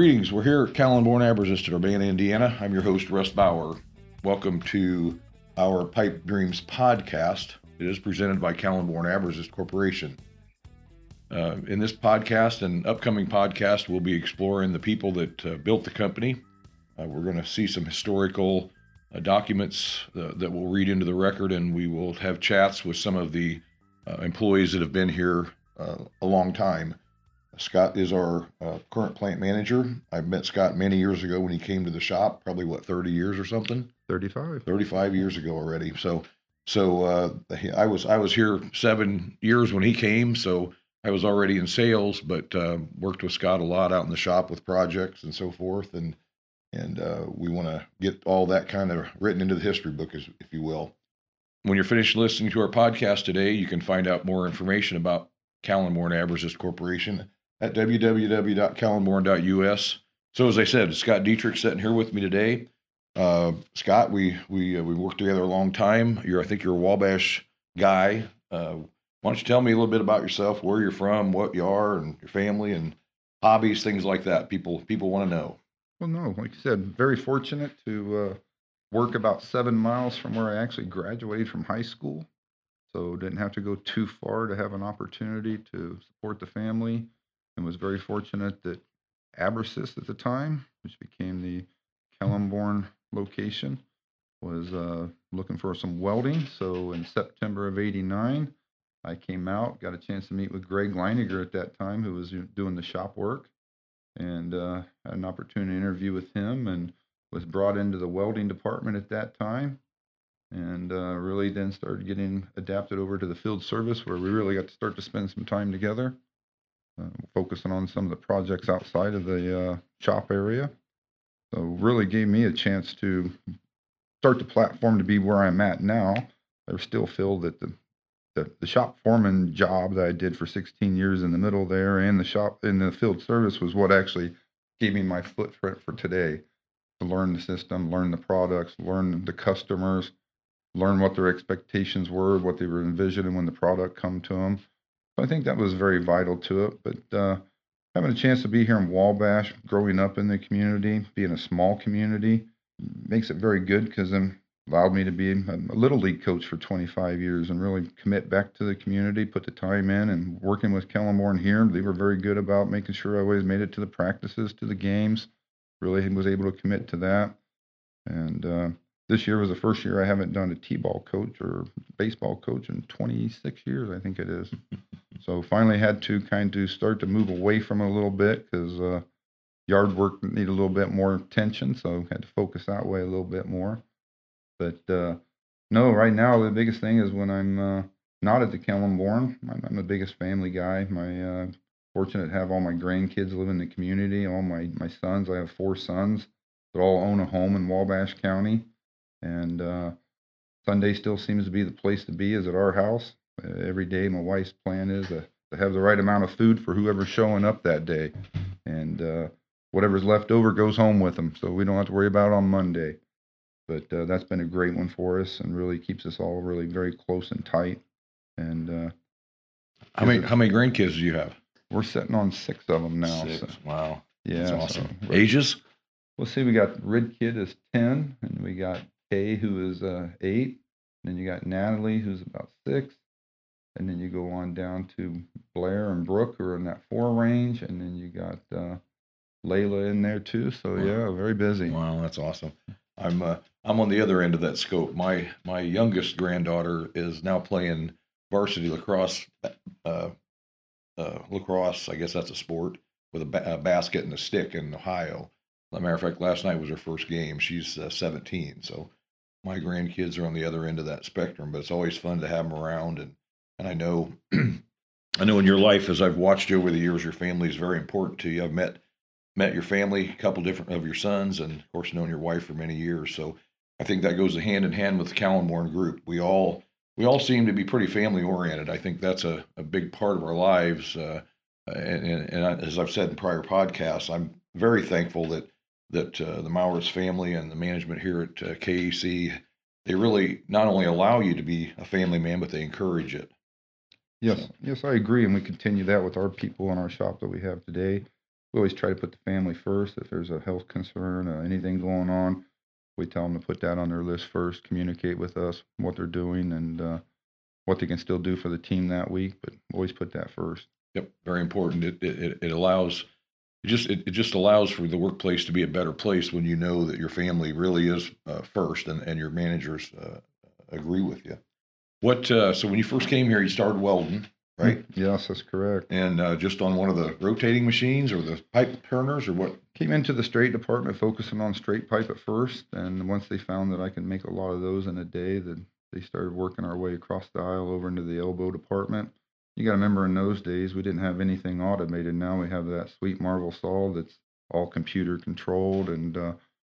Greetings. We're here at Kalenborn Abresist in Urbana, Indiana. I'm your host, Russ Bauer. Welcome to our Pipe Dreams podcast. It is presented by Kalenborn Abresist Corporation. Uh, in this podcast and upcoming podcast, we'll be exploring the people that uh, built the company. Uh, we're going to see some historical uh, documents uh, that we'll read into the record, and we will have chats with some of the uh, employees that have been here a long time. Scott is our current plant manager. I met Scott many years ago when he came to the shop, probably what, 30 years or something? 35. 35 years ago already. So, so I was I was here seven years when he came. So I was already in sales, but uh, worked with Scott a lot out in the shop with projects and so forth, and and uh, we want to get all that kind of written into the history book, as, if you will. When you're finished listening to our podcast today, you can find out more information about Kalenborn Abresist Corporation at www.kalenborn.us. So, as I said, Scott Dietrich sitting here with me today. Uh, Scott, we we uh, we worked together a long time. You're, I think, you're a Wabash guy. Uh, why don't you tell me a little bit about yourself, where you're from, what you are, and your family, and hobbies, things like that. People people want to know. Well, no, like you said, very fortunate to uh, work about seven miles from where I actually graduated from high school. So didn't have to go too far to have an opportunity to support the family, and was very fortunate that Abresist at the time, which became the Kalenborn location, was uh, looking for some welding. So in September of '89 I came out, got a chance to meet with Greg Leininger at that time, who was doing the shop work, and uh, had an opportunity to interview with him and was brought into the welding department at that time. And uh, really then started getting adapted over to the field service where we really got to start to spend some time together, focusing on some of the projects outside of the uh, shop area. So, really gave me a chance to start the platform to be where I'm at now. I still feel that the the, the shop foreman job that I did for 16 years in the middle there and the shop in the field service was what actually gave me my footprint for today to learn the system, learn the products, learn the customers, learn what their expectations were, what they were envisioning when the product come to them. I think that was very vital to it. But uh, having a chance to be here in Wabash, growing up in the community, being a small community, makes it very good because I'm allowed me to be a little league coach for 25 years and really commit back to the community, put the time in, and working with Kalenborn here. They were very good about making sure I always made it to the practices, to the games. Really was able to commit to that. And uh, this year was the first year I haven't done a t-ball coach or baseball coach in 26 years, I think it is. so finally had to kind of start to move away from it a little bit because uh, yard work needed a little bit more attention. So had to focus that way a little bit more. But uh, no, right now the biggest thing is when I'm uh, not at the Kalenborn. I'm, I'm the biggest family guy. My uh, fortunate to have all my grandkids live in the community. All my my sons. I have four sons that all own a home in Wabash County, and uh, Sunday still seems to be the place to be. Is at our house uh, every day. My wife's plan is to, to have the right amount of food for whoever's showing up that day, and uh, whatever's left over goes home with them, so we don't have to worry about it on Monday but uh, that's been a great one for us and really keeps us all really very close and tight. And uh, how many how many grandkids do you have? We're sitting on six of them now. Six. So, wow. Yeah. That's awesome. So Ages? We'll see. We got Red Kid is ten, and we got Kay who is uh, eight. And then you got Natalie who's about six, and then you go on down to Blair and Brooke who are in that four range, and then you got uh, Layla in there too. So wow. yeah, very busy. Wow, that's awesome. I'm uh, I'm on the other end of that scope. My my youngest granddaughter is now playing varsity lacrosse. Uh, uh, lacrosse, I guess that's a sport with a, ba- a, basket and a stick in Ohio. As a matter of fact, last night was her first game. She's uh, 17, so my grandkids are on the other end of that spectrum. But it's always fun to have them around, and and I know I know in your life, as I've watched you over the years, your family is very important to you. I've met met your family, a couple different of your sons, and of course known your wife for many years. So I think that goes hand in hand with the Kalenborn group. We all we all seem to be pretty family oriented. I think that's a, a big part of our lives. Uh, and, and, and, as I've said in prior podcasts, I'm very thankful that that uh, the Mowers family and the management here at uh, KAC they really not only allow you to be a family man, but they encourage it. Yes, so. yes, I agree, and we continue that with our people in our shop that we have today we always try to put the family first. If there's a health concern, uh, anything going on, we tell them to put that on their list first. Communicate with us what they're doing and uh, what they can still do for the team that week. But always put that first. Yep, very important. It it, it allows it just it, it just allows for the workplace to be a better place when you know that your family really is uh, first and and your managers uh, agree with you. What uh, so when you first came here, you started welding, right? Yes, that's correct. And uh, just on one of the rotating machines or the pipe turners or what? Came into the straight department focusing on straight pipe at first, and once they found that I could make a lot of those in a day, then they started working our way across the aisle over into the elbow department. You got to remember in those days we didn't have anything automated. Now we have that sweet Marvel saw that's all computer controlled, and uh,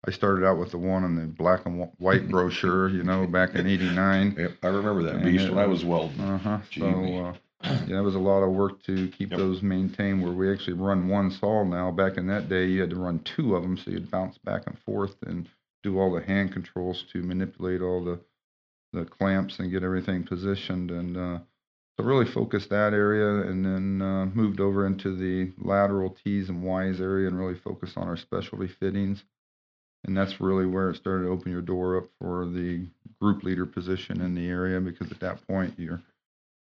I started out with the one on the black and white brochure, you know, back in '89. Yep, I remember that And beast it when I was- welding. Uh huh. Gee, So uh, yeah, it was a lot of work to keep Yep. those maintained. Where we actually run one saw now. Back in that day, you had to run two of them, so you'd bounce back and forth and do all the hand controls to manipulate all the the clamps and get everything positioned. And uh, so really focused that area, and then uh, moved over into the lateral T's and Y's area, and really focused on our specialty fittings. And that's really where it started to open your door up for the group leader position in the area, because at that point you're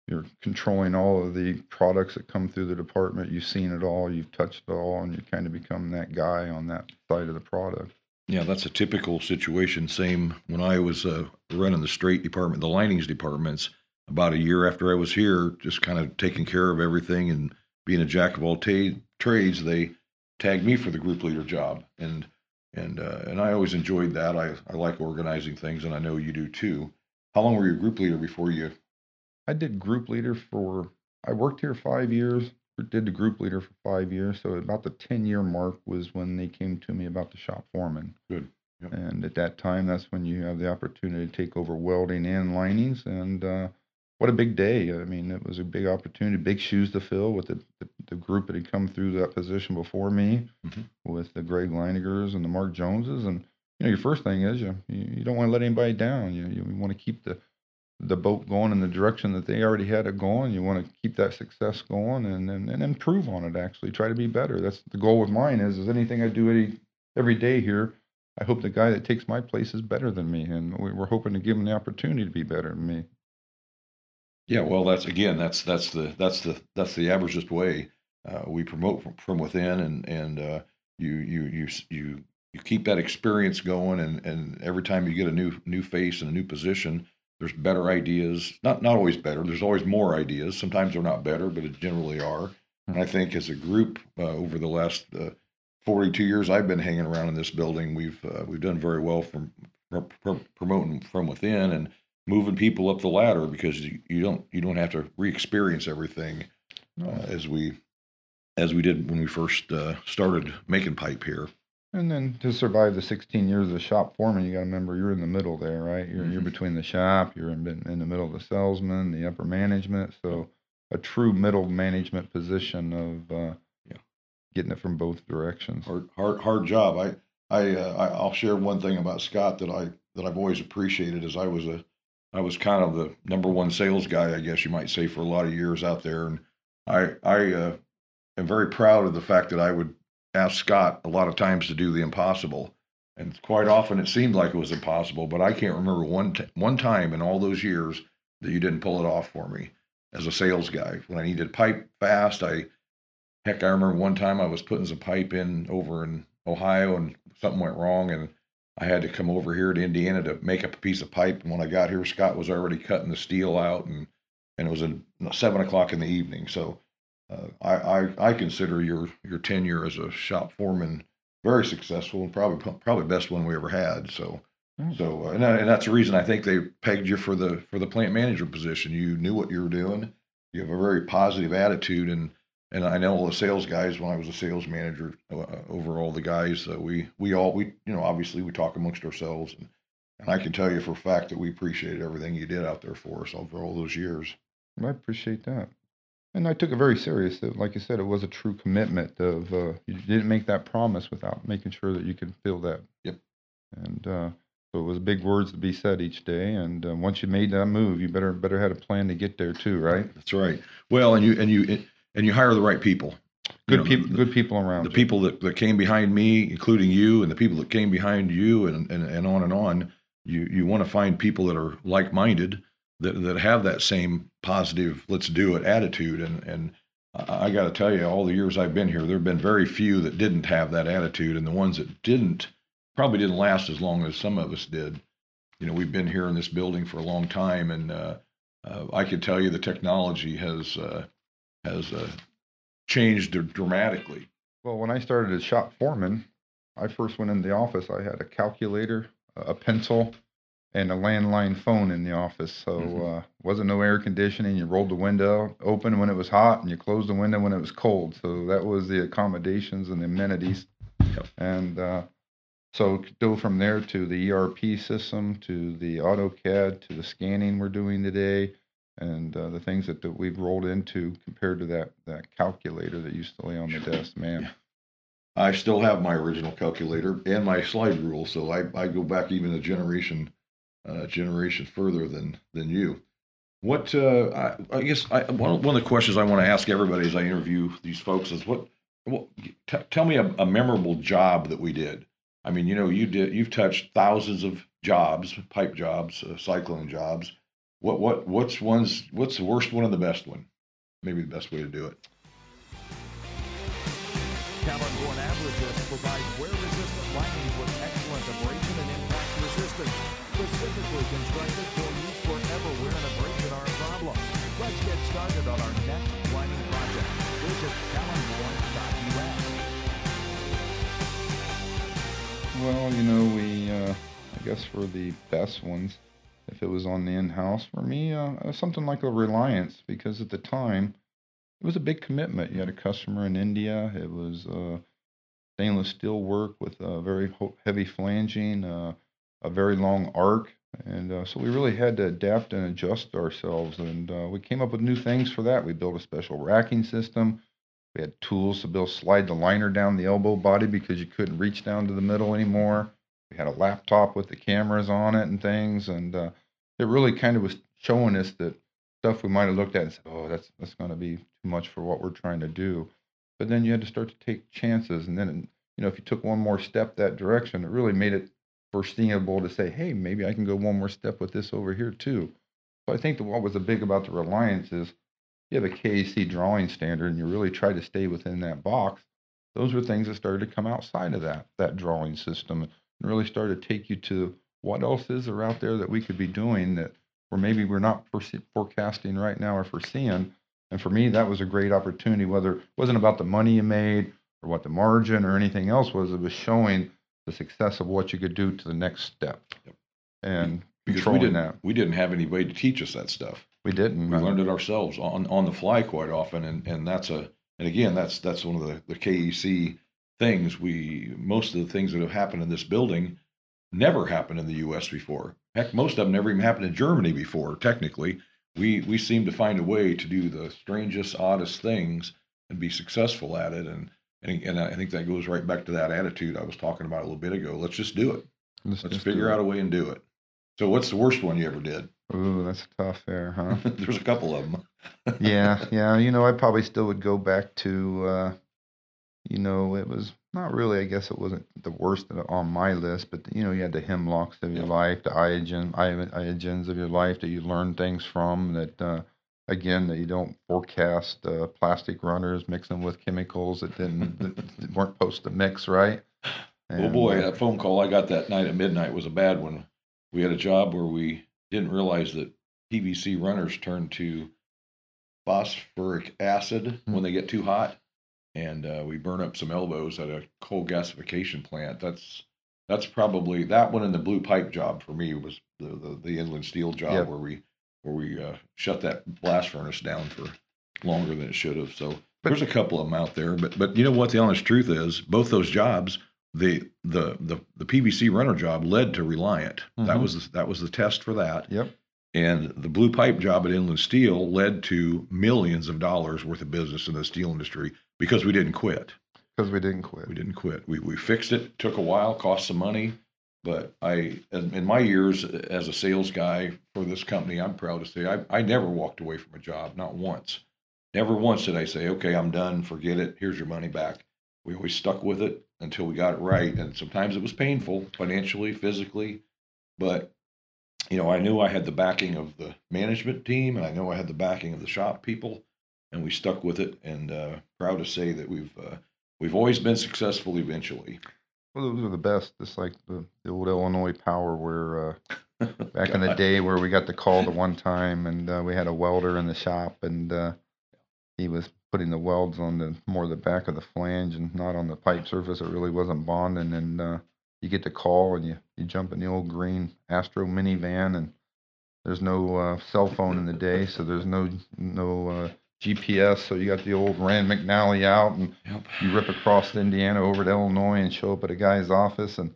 you're controlling all of the products that come through the department. You've seen it all, you've touched it all, and you kind of become that guy on that side of the product. Yeah, that's a typical situation. Same when I was uh, running the straight department, the linings departments. About a year after I was here, just kind of taking care of everything and being a jack of all ta- trades, they tagged me for the group leader job, and and uh, and I always enjoyed that. I I like organizing things, and I know you do too. How long were you a group leader before you? I did group leader for, I worked here five years, did the group leader for five years. So about the 10 year mark was when they came to me about the shop foreman. Good. Yep. And at that time, that's when you have the opportunity to take over welding and linings. And uh, what a big day. I mean, it was a big opportunity, big shoes to fill with the, the, the group that had come through that position before me Mhm. with the Greg Leiningers and the Mark Joneses. And, you know, your first thing is you, you, don't want to let anybody down. You, you want to keep the, the boat going in the direction that they already had it going. You want to keep that success going and, and, and improve on it actually. Try to be better. That's the goal with mine is is anything I do any, every day here, I hope the guy that takes my place is better than me. And we- we're hoping to give him the opportunity to be better than me. Yeah, well, that's again, that's that's the that's the that's the Abresist way. Uh, we promote from, from within, and and uh, you you you you you keep that experience going, and and every time you get a new new face and a new position, there's better ideas. Not not always better. There's always more ideas. Sometimes they're not better, but it generally are. And I think as a group, uh, over the last uh, 42 years I've been hanging around in this building, we've uh, we've done very well from pr- pr- promoting from within and moving people up the ladder because you, you don't you don't have to re-experience everything No. uh, as we as we did when we first uh, started making pipe here. And then to survive the 16 years of the shop foreman, you got to remember you're in the middle there, right? You're you're Mhm. between the shop, you're in, in the middle of the salesman, the upper management. So a true middle management position of uh, Yeah. getting it from both directions. Hard hard hard job. I I, uh, I'll share one thing about Scott that I that I've always appreciated is I was a I was kind of the number one sales guy, I guess you might say, for a lot of years out there, and I I uh, am very proud of the fact that I would ask Scott a lot of times to do the impossible, and quite often it seemed like it was impossible, but I can't remember one t- one time in all those years that you didn't pull it off for me as a sales guy. When I needed pipe fast, I heck, I remember one time I was putting some pipe in over in Ohio and something went wrong and I had to come over here to Indiana to make up a piece of pipe. And when I got here, Scott was already cutting the steel out and, and it was in seven o'clock in the evening. So uh, I, I, I consider your, your tenure as a shop foreman very successful and probably, probably best one we ever had. So, Mm. so, uh, and, that- and that's the reason I think they pegged you for the, for the plant manager position. You knew what you were doing. You have a very positive attitude and, and I know all the sales guys when I was a sales manager uh, over all the guys, uh, we, we all, we, you know, obviously we talk amongst ourselves and, and I can tell you for a fact that we appreciated everything you did out there for us over all those years. I appreciate that. And I took it very serious. That, Like you said, it was a true commitment of uh, you didn't make that promise without making sure that you could fill that. Yep. And uh, so it was big words to be said each day. And uh, once you made that move, you better better had a plan to get there too, right? That's right. Well, and you, and you, and you hire the right people. you Good know, people, the- good people around. the you. people that, that came behind me, including you, and the people that came behind you, and, and, and on and on. You you want to find people that are like minded, that that have that same positive "let's do it" attitude. And and I, I got to tell you, all the years I've been here, there have been very few that didn't have that attitude, and the ones that didn't probably didn't last as long as some of us did. You know, we've been here in this building for a long time, and uh, uh, I can tell you the technology has uh, has uh, changed dramatically. Well, when I started as shop foreman, I first went in the office. I had a calculator, a pencil, and a landline phone in the office. So Mhm. uh, wasn't no air conditioning. You rolled the window open when it was hot, and you closed the window when it was cold. So that was the accommodations and the amenities. Yep. And uh, so go from there to the ERP system, to the AutoCAD, to the scanning we're doing today, and uh, the things that, that we've rolled into compared to that that calculator that used to lay on the desk. Man, I still have my original calculator and my slide rule, so I, I go back even a generation uh, generation further than than you. What uh, I, I guess I, one one of the questions I want to ask everybody as I interview these folks is what, what t- tell me a, a memorable job that we did. I mean, you know, you did you've touched thousands of jobs, pipe jobs, uh, cyclone jobs. What what what's one's what's the worst one and the best one? Maybe the best way to do it. Kalenborn Abresist provides wear-resistant linings with excellent abrasion and impact resistance. Specifically constructed for use wherever wear and abrasion are a problem. Let's get started on our next lining project. Visit kalenborn.us. Well, you know, we, uh, I guess for the best ones, if it was on the in-house, for me, uh, uh, something like a Reliance, because at the time, it was a big commitment. You had a customer in India. It was uh, stainless steel work with uh, very heavy flanging, uh, a very long arc, and uh, so we really had to adapt and adjust ourselves. And uh, we came up with new things for that. We built a special racking system. We had tools to build slide the liner down the elbow body because you couldn't reach down to the middle anymore. We had a laptop with the cameras on it and things, and uh, it really kind of was showing us that stuff we might have looked at and said, "Oh, that's that's going to be too much for what we're trying to do." But then you had to start to take chances, and then you know if you took one more step that direction, it really made it foreseeable to say, "Hey, maybe I can go one more step with this over here too." So I think that what was big about the Reliance is you have a KAC drawing standard and you really try to stay within that box, those were things that started to come outside of that that drawing system and really started to take you to what else is there out there that we could be doing that or maybe we're not forecasting right now or foreseeing. And for me, that was a great opportunity. Whether it wasn't about the money you made or what the margin or anything else was, it was showing the success of what you could do to the next step. Yep. And Because we didn't that, we didn't have anybody to teach us that stuff. we didn't. we uh, learned it ourselves on on the fly quite often and and that's a and again that's that's one of the the KAC things we most of the things that have happened in this building never happened in the US before. Heck most of them never even happened in Germany before technically. We we seem to find a way to do the strangest oddest things and be successful at it. And and, and I think that goes right back to that attitude I was talking about a little bit ago. Let's just do it. Let's let's figure it. out a way and do it. So what's the worst one you ever did? Ooh, that's tough there, huh? there's a couple of them yeah, yeah. You know, I probably still would go back to, uh, you know, it was not really. I guess it wasn't the worst on my list, but you know, you had the hemlocks of your Yeah. life, the iogen, iogens of your life that you learn things from. That uh, again, that you don't forecast uh, plastic runners mixing with chemicals that didn't that weren't supposed to mix right. Oh boy, uh, that phone call I got that night at midnight was a bad one. We had a job where we didn't realize that PVC runners turn to phosphoric acid Hmm. when they get too hot, and uh, we burn up some elbows at a coal gasification plant. That's that's probably that one and the blue pipe job for me was the the, the inland steel job Yep. where we where we uh, shut that blast furnace down for longer than it should have. So But- there's a couple of them out there, but but you know what the honest truth is, both those jobs the the the the PVC runner job led to Reliant. That Mhm. was the, that was the test for that. Yep. And the blue pipe job at Inland Steel led to millions of dollars worth of business in the steel industry because we didn't quit. Because we didn't quit. We didn't quit. We we fixed it. Took a while, cost some money, but I in in my years as a sales guy for this company, I'm proud to say I I never walked away from a job, not once. Never once did I say, okay, I'm done, forget it, here's your money back. We always stuck with it until we got it right. And sometimes it was painful financially, physically, but you know, I knew I had the backing of the management team and I know I had the backing of the shop people and we stuck with it and uh, proud to say that we've uh, we've always been successful eventually. Well, those are the best. Just like the, the old Illinois Power, where uh, back in the day, where we got the call the one time, and uh, we had a welder in the shop, and uh, he was putting the welds on the more the back of the flange and not on the pipe surface. It really wasn't bonding, and uh, you get the call, and you you jump in the old green Astro minivan, and there's no uh, cell phone in the day, so there's no no uh, GPS. So you got the old Rand McNally out, and Yep. you rip across Indiana over to Illinois and show up at a guy's office, and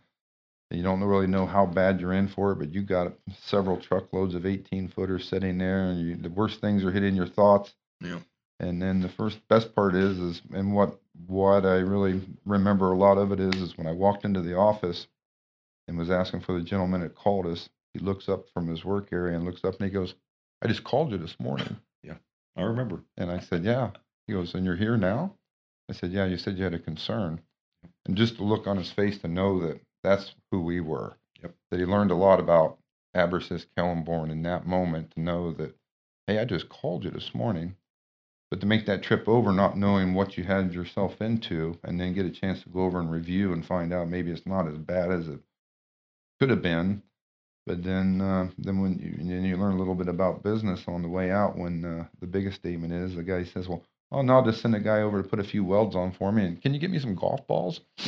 you don't really know how bad you're in for it, but you got several truckloads of 18 footers sitting there, and you, the worst things are hitting your thoughts. Yeah. And then the first best part is, is and what what I really remember a lot of it is, is when I walked into the office and was asking for the gentleman that called us. He looks up from his work area and looks up and he goes, "I just called you this morning." Yeah, I remember. And I said, Yeah. He goes, And you're here now? I said, Yeah, you said you had a concern. And just the look on his face to know that that's who we were. Yep. That he learned a lot about Abresist Kalenborn in that moment to know that, hey, I just called you this morning. But to make that trip over, not knowing what you had yourself into, and then get a chance to go over and review and find out maybe it's not as bad as it could have been. But then, uh, then when you, then you learn a little bit about business on the way out, when uh, the biggest statement is the guy says, "Well, oh no, I'll just send a guy over to put a few welds on for me, and can you get me some golf balls?"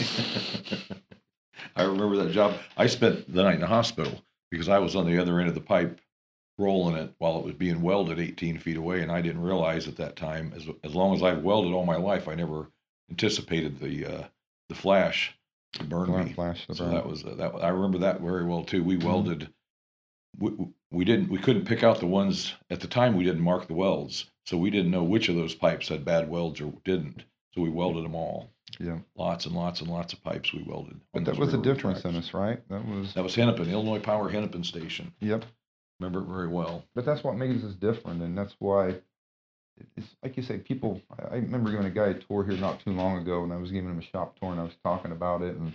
I remember that job. I spent the night in the hospital because I was on the other end of the pipe rolling it while it was being welded 18 feet away. And I didn't realize at that time, as, as long as I've welded all my life, I never anticipated the, uh, the flash to burn Flash, me. flash the So burn. that was, uh, that, I remember that very well too. We Mhm. welded, we, we didn't, we couldn't pick out the ones, at the time, we didn't mark the welds. So we didn't know which of those pipes had bad welds or didn't. So we welded them all. yeah. Lots and lots and lots of pipes we welded. But that was a railroad difference in us, right? That was That was Hennepin, Illinois Power Hennepin Station. yep. Remember it very well. But that's what makes us different, and that's why. It's like you say, people. I remember giving a guy a tour here not too long ago, and I was giving him a shop tour, and I was talking about it, and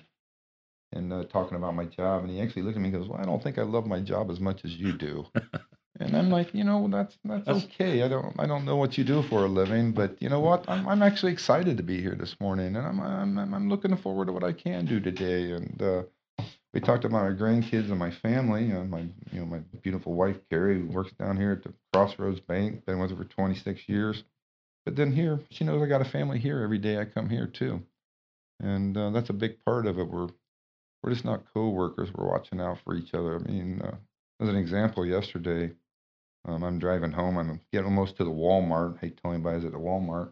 and uh, talking about my job, and he actually looked at me and goes, "Well, I don't think I love my job as much as you do." and I'm like, you know, that's that's That's- okay. I don't I don't know what you do for a living, but you know what? I'm I'm actually excited to be here this morning, and I'm I'm I'm- I'm looking forward to what I can do today, and. uh we talked about my grandkids and my family. Uh, my, you know, my beautiful wife Carrie who works down here at the Crossroads Bank. Been with her for 26 years. But then here, she knows I got a family here every day. I come here too, and uh, that's a big part of it. We're we're just not co-workers. We're watching out for each other. I mean, uh, as an example, yesterday, um, I'm driving home. I'm getting almost to the Walmart. I hate telling anybody I was at the Walmart,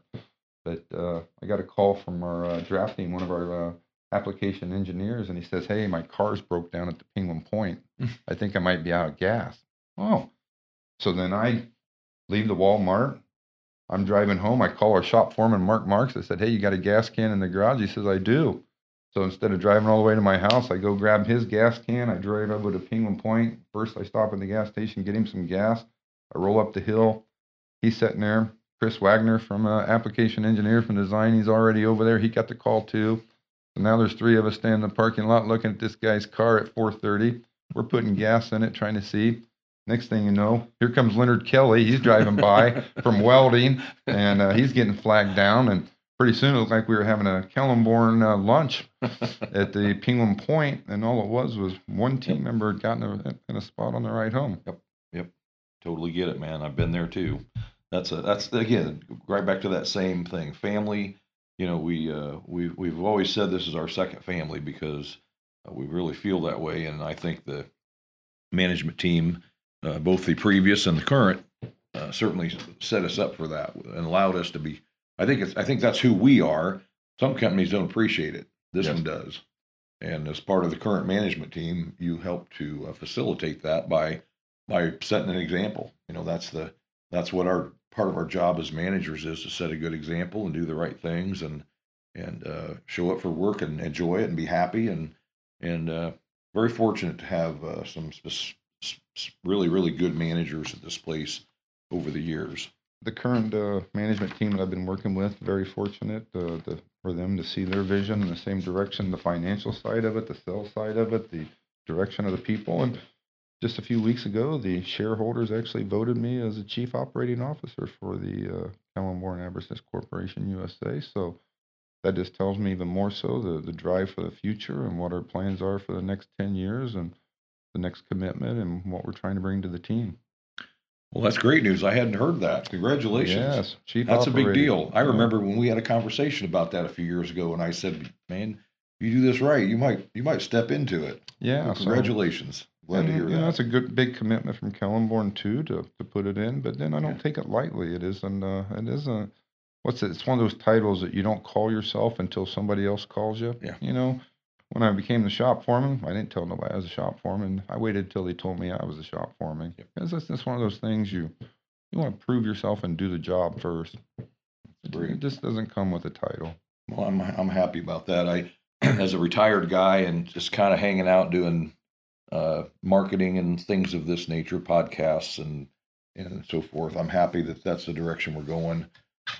but uh, I got a call from our uh, drafting, one of our uh, application engineers, and he says, "Hey, my car's broke down at the Penguin Point. I think I might be out of gas." Oh, so then I leave the Walmart. I'm driving home. I call our shop foreman, Mark Marks. I said, "Hey, you got a gas can in the garage?" He says, "I do." So instead of driving all the way to my house, I go grab his gas can. I drive over to Penguin Point. First, I stop at the gas station, get him some gas. I roll up the hill. He's sitting there. Chris Wagner from uh, application engineer from design. He's already over there. He got the call too. So now there's three of us standing in the parking lot looking at this guy's car at 4:30. We're putting gas in it, trying to see. Next thing you know, here comes Leonard Kelly. He's driving by from welding, and uh, he's getting flagged down. And pretty soon it looked like we were having a Kalenborn uh, lunch at the Penguin Point, and all it was was one team member had gotten a, in a spot on the ride home. Yep, yep, totally get it, man. I've been there too. That's a that's again right back to that same thing. Family. You know, we uh, we we've always said this is our second family because uh, we really feel that way, and I think the management team, uh, both the previous and the current, uh, certainly set us up for that and allowed us to be. I think it's I think that's who we are. Some companies don't appreciate it. This Yes. one does. And as part of the current management team, you help to uh, facilitate that by by setting an example. You know, that's the that's what our part of our job as managers is to set a good example and do the right things and and uh, show up for work and enjoy it and be happy and and uh, very fortunate to have uh, some sp- s- s- really really good managers at this place over the years. the current uh, management team that I've been working with, very fortunate uh, to, for them to see their vision in the same direction, the financial side of it, the sales side of it, the direction of the people. And just a few weeks ago, the shareholders actually voted me as the chief operating officer for the uh, Kalenborn Abresist Corporation USA. So that just tells me even more so the, the drive for the future and what our plans are for the next 10 years and the next commitment and what we're trying to bring to the team. Well, that's great news. I hadn't heard that. Congratulations. Yes, chief. That's a big deal. I remember when we had a conversation about that a few years ago, and I said, "Man, you do this right, you might you might step into it." Yeah, Well, so- congratulations. Glad and, to hear you know, that's a good big commitment from Kalenborn too to to put it in. But then I don't Yeah. take it lightly. It isn't. Uh, it isn't. What's it? It's one of those titles that you don't call yourself until somebody else calls you. Yeah. You know, when I became the shop foreman, I didn't tell nobody I was a shop foreman. I waited till they told me I was a shop foreman. Yep. Because that's just one of those things you you want to prove yourself and do the job first. It, it just doesn't come with a title. Well, I'm I'm happy about that. I, as a retired guy and just kind of hanging out doing uh, marketing and things of this nature, podcasts and and so forth. I'm happy that that's the direction we're going.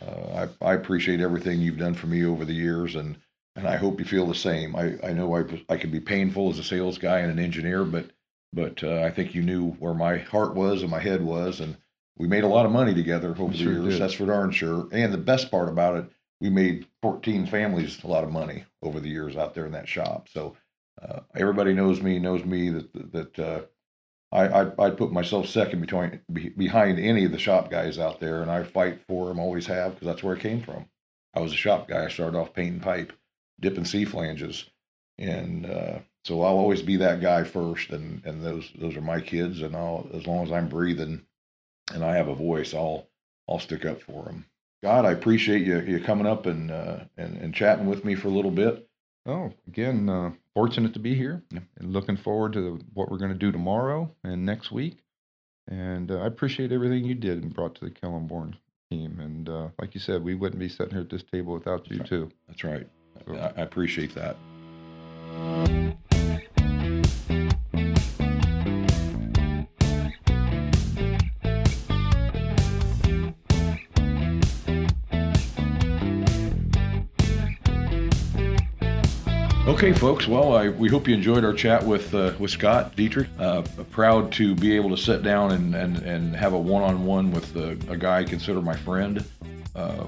Uh, I I appreciate everything you've done for me over the years, and and I hope you feel the same. I I know I I could be painful as a sales guy and an engineer, but but uh, I think you knew where my heart was and my head was, and we made a lot of money together over the Sure years. did. That's for darn sure. And the best part about it, we made 14 families a lot of money over the years out there in that shop. So uh, everybody knows me, knows me that that uh, I, I I put myself second between be, behind any of the shop guys out there, and I fight for them, always have, because that's where I came from. I was a shop guy. I started off painting pipe, dipping C flanges, and uh, so I'll always be that guy first. And and those those are my kids, and I'll as long as I'm breathing, and I have a voice, I'll I'll stick up for them. God, I appreciate you you coming up and uh, and and chatting with me for a little bit. Oh, again, uh, fortunate to be here Yeah. and looking forward to what we're going to do tomorrow and next week. And uh, I appreciate everything you did and brought to the Kalenborn team. And uh, like you said, we wouldn't be sitting here at this table without you, That's too. That's right. So- I, I appreciate that. Okay, folks. Well, I, we hope you enjoyed our chat with uh, with Scott Dietrich. Uh, proud to be able to sit down and, and, and have a one-on-one with a, a guy I consider my friend. Uh,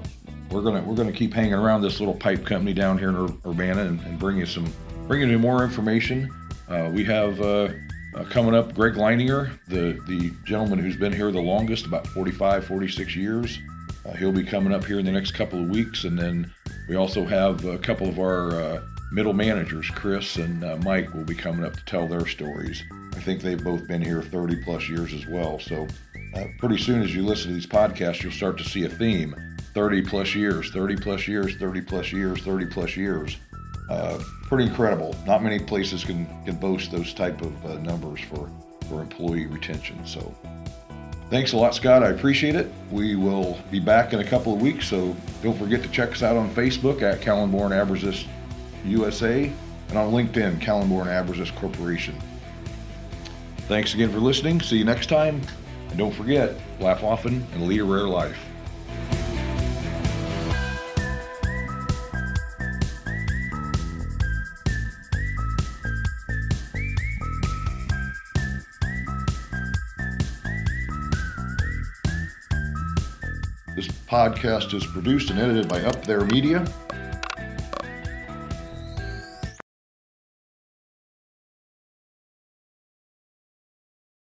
we're gonna we're gonna keep hanging around this little pipe company down here in Ur- Urbana and, and bring you some bringing you more information. Uh, we have uh, uh, coming up Greg Leininger, the the gentleman who's been here the longest, about 45, 46 years. Uh, he'll be coming up here in the next couple of weeks, and then we also have a couple of our uh, middle managers, Chris and uh, Mike, will be coming up to tell their stories. I think they've both been here 30 plus years as well. So uh, pretty soon, as you listen to these podcasts, you'll start to see a theme: 30 plus years, 30 plus years, 30 plus years, 30 plus years. Uh, pretty incredible. Not many places can can boast those type of uh, numbers for for employee retention. So. Thanks a lot, Scott. I appreciate it. We will be back in a couple of weeks, so don't forget to check us out on Facebook at Kalenborn Abresist USA and on LinkedIn, Kalenborn Abresist Corporation. Thanks again for listening. See you next time. And don't forget, laugh often and lead a rare life. This podcast is produced and edited by Up There Media.